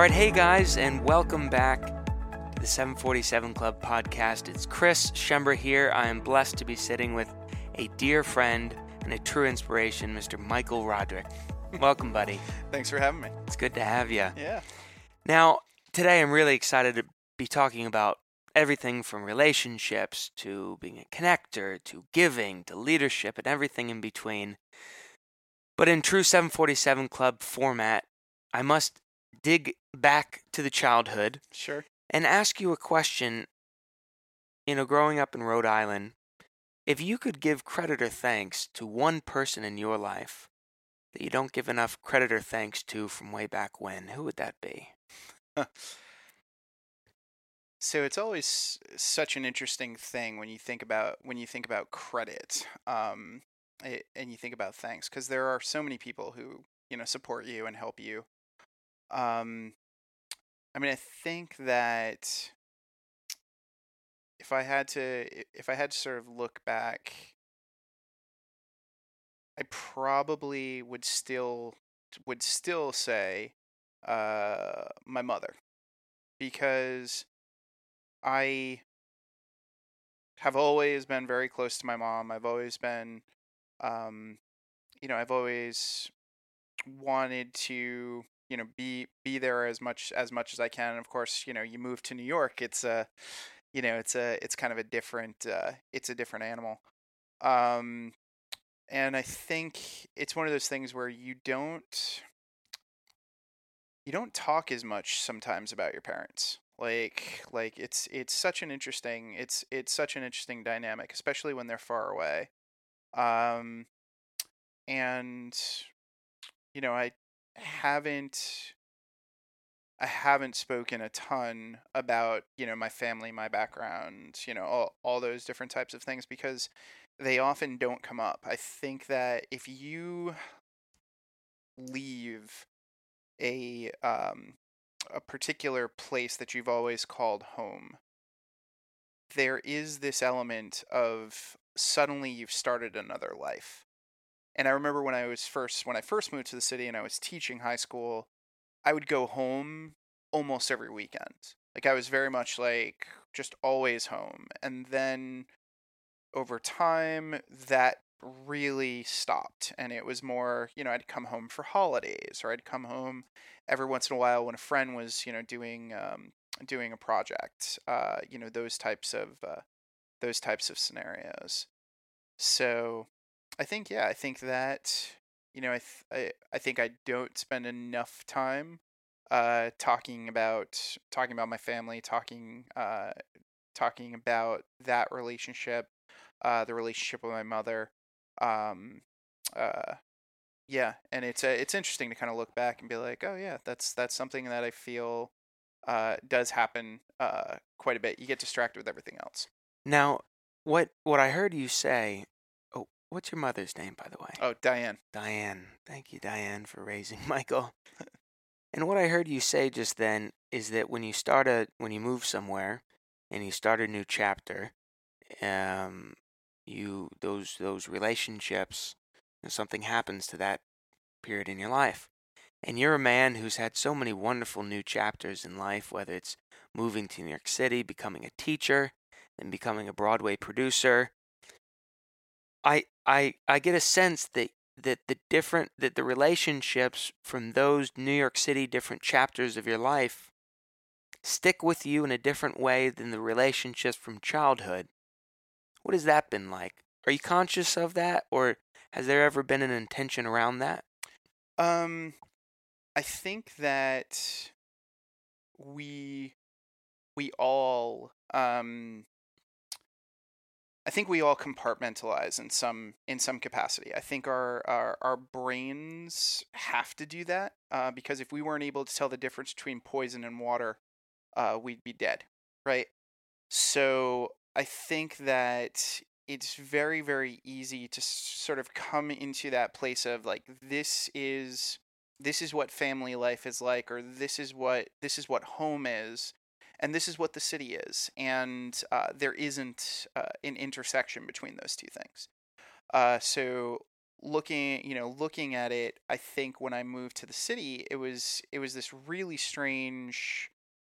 All right, hey guys, and welcome back to the 747 Club podcast. It's Chris Schembra here. I am blessed to be sitting with a dear friend and a true inspiration, Mr. Michael Roderick. Welcome, buddy. Thanks for having me. It's good to have you. Yeah. Now, today I'm really excited to be talking about everything from relationships to being a connector to giving to leadership and everything in between. But in true 747 Club format, I must dig back to the childhood Sure. and ask you a question. You know, growing up in Rhode Island, if you could give credit or thanks to one person in your life that you don't give enough credit or thanks to from way back when, who would that be? So it's always such an interesting thing when you think about when you think about credit, um, a- and you think about thanks, because there are so many people who you know support you and help you. Um, I mean, I think that if I had to, if I had to sort of look back, I probably would still would still say uh, my mother because I have always been very close to my mom. I've always been, um, you know, I've always wanted to, you know, be be there as much as much as I can. And of course, you know, you move to New York, it's a, you know, it's a it's kind of a different uh, it's a different animal. Um, and I think it's one of those things where you don't you don't talk as much sometimes about your parents like like it's it's such an interesting it's it's such an interesting dynamic especially when they're far away um and you know i haven't i haven't spoken a ton about you know my family my background you know all, all those different types of things because they often don't come up i think that if you leave a um a particular place that you've always called home, there is this element of suddenly you've started another life. And I remember when I was first when I first moved to the city and I was teaching high school, I would go home almost every weekend. Like I was very much like just always home. And then over time that really stopped and it was more you know i'd come home for holidays or i'd come home every once in a while when a friend was you know doing um, doing a project uh, you know those types of uh, those types of scenarios so i think yeah i think that you know i th- I, I think i don't spend enough time uh, talking about talking about my family talking uh, talking about that relationship uh, the relationship with my mother um uh yeah and it's uh, it's interesting to kind of look back and be like oh yeah that's that's something that i feel uh does happen uh quite a bit. You get distracted with everything else. Now, what what I heard you say, what's your mother's name, by the way? oh diane Diane. Thank you, Diane, for raising Michael. and what I heard you say just then is that when you start a when you move somewhere and you start a new chapter, um, you those those relationships, something happens to that period in your life. And you're a man who's had so many wonderful new chapters in life, whether it's moving to New York City, becoming a teacher, and becoming a Broadway producer. I I I get a sense that that the different that the relationships from those New York City different chapters of your life stick with you in a different way than the relationships from childhood. What has that been like? Are you conscious of that or has there ever been an intention around that? um i think that we we all um I think we all compartmentalize in some in some capacity. I think our our, our brains have to do that uh, because if we weren't able to tell the difference between poison and water, uh, we'd be dead, right? So I think that it's very very easy to sort of come into that place of like this is this is what family life is like or this is what this is what home is and this is what the city is and uh, there isn't uh, an intersection between those two things. Uh, so looking you know looking at it i think when i moved to the city it was it was this really strange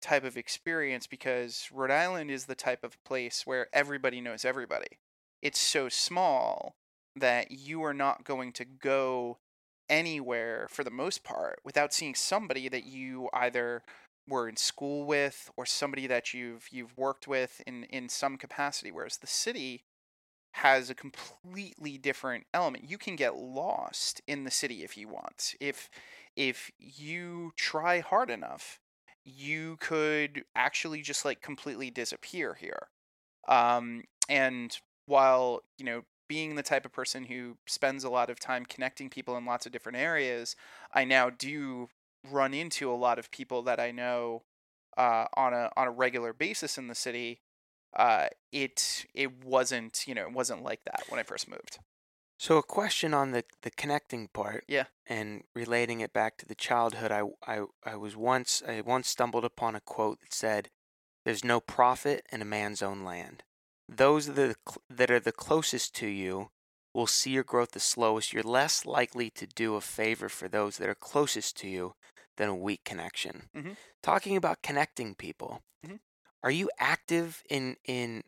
type of experience because rhode island is the type of place where everybody knows everybody. It's so small that you are not going to go anywhere for the most part without seeing somebody that you either were in school with or somebody that you've you've worked with in in some capacity whereas the city has a completely different element. You can get lost in the city if you want. If if you try hard enough you could actually just like completely disappear here. Um and while you know being the type of person who spends a lot of time connecting people in lots of different areas, I now do run into a lot of people that I know uh, on a on a regular basis in the city. Uh, it it wasn't you know it wasn't like that when I first moved. So a question on the the connecting part. Yeah. And relating it back to the childhood, I I I was once I once stumbled upon a quote that said, "There's no prophet in a man's own land." those are, that are the closest to you will see your growth the slowest. You're less likely to do a favor for those that are closest to you than a weak connection. Mm-hmm. Talking about connecting people, mm-hmm. are you active in in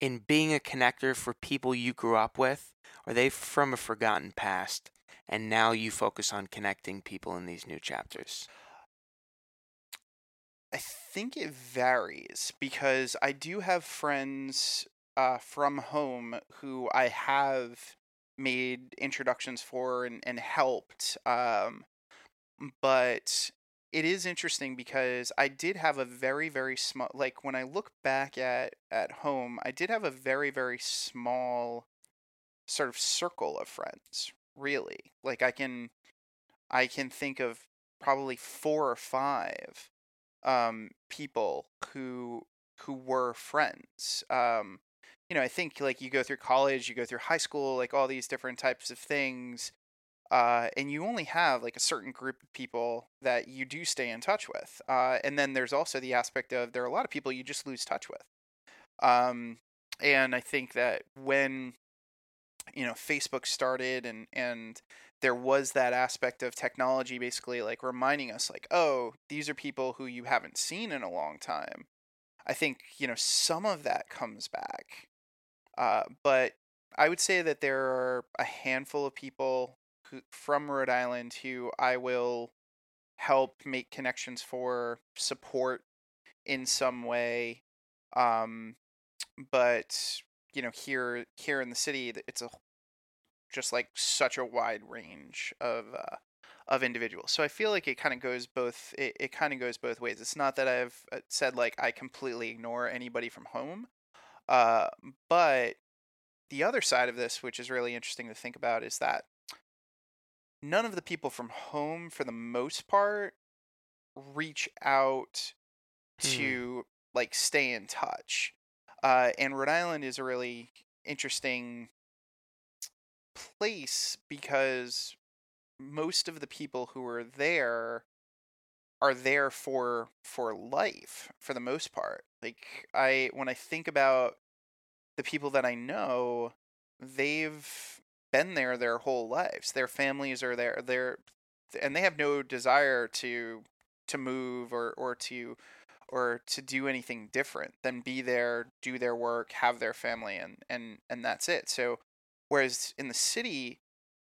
in being a connector for people you grew up with? Are they from a forgotten past, and now you focus on connecting people in these new chapters? I think it varies because I do have friends uh, from home who I have made introductions for and, and helped. Um, but it is interesting because I did have a very, very small, like when I look back at, at home, I did have a very, very small sort of circle of friends, really. Like I can, I can think of probably four or five um, people who who were friends. Um, you know, I think like you go through college, you go through high school, like all these different types of things, uh, and you only have like a certain group of people that you do stay in touch with. Uh, and then there's also the aspect of there are a lot of people you just lose touch with. Um, and I think that when you know Facebook started and and there was that aspect of technology basically like reminding us like oh these are people who you haven't seen in a long time i think you know some of that comes back uh, but i would say that there are a handful of people who, from rhode island who i will help make connections for support in some way um, but you know here here in the city it's a just like such a wide range of uh, of individuals. So I feel like it kind of goes both. It, it kind of goes both ways. It's not that I've uh, said like I completely ignore anybody from home, uh, but the other side of this, which is really interesting to think about, is that none of the people from home, for the most part, reach out hmm. to like stay in touch. Uh, and Rhode Island is a really interesting place because most of the people who are there are there for for life for the most part. Like i when i think about the people that i know they've been there their whole lives. Their families are there they're and they have no desire to to move or or to or to do anything different than be there do their work have their family and and and that's it. So Whereas in the city,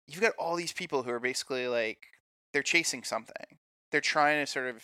you've got all these people who are basically like they're chasing something. They're trying to sort of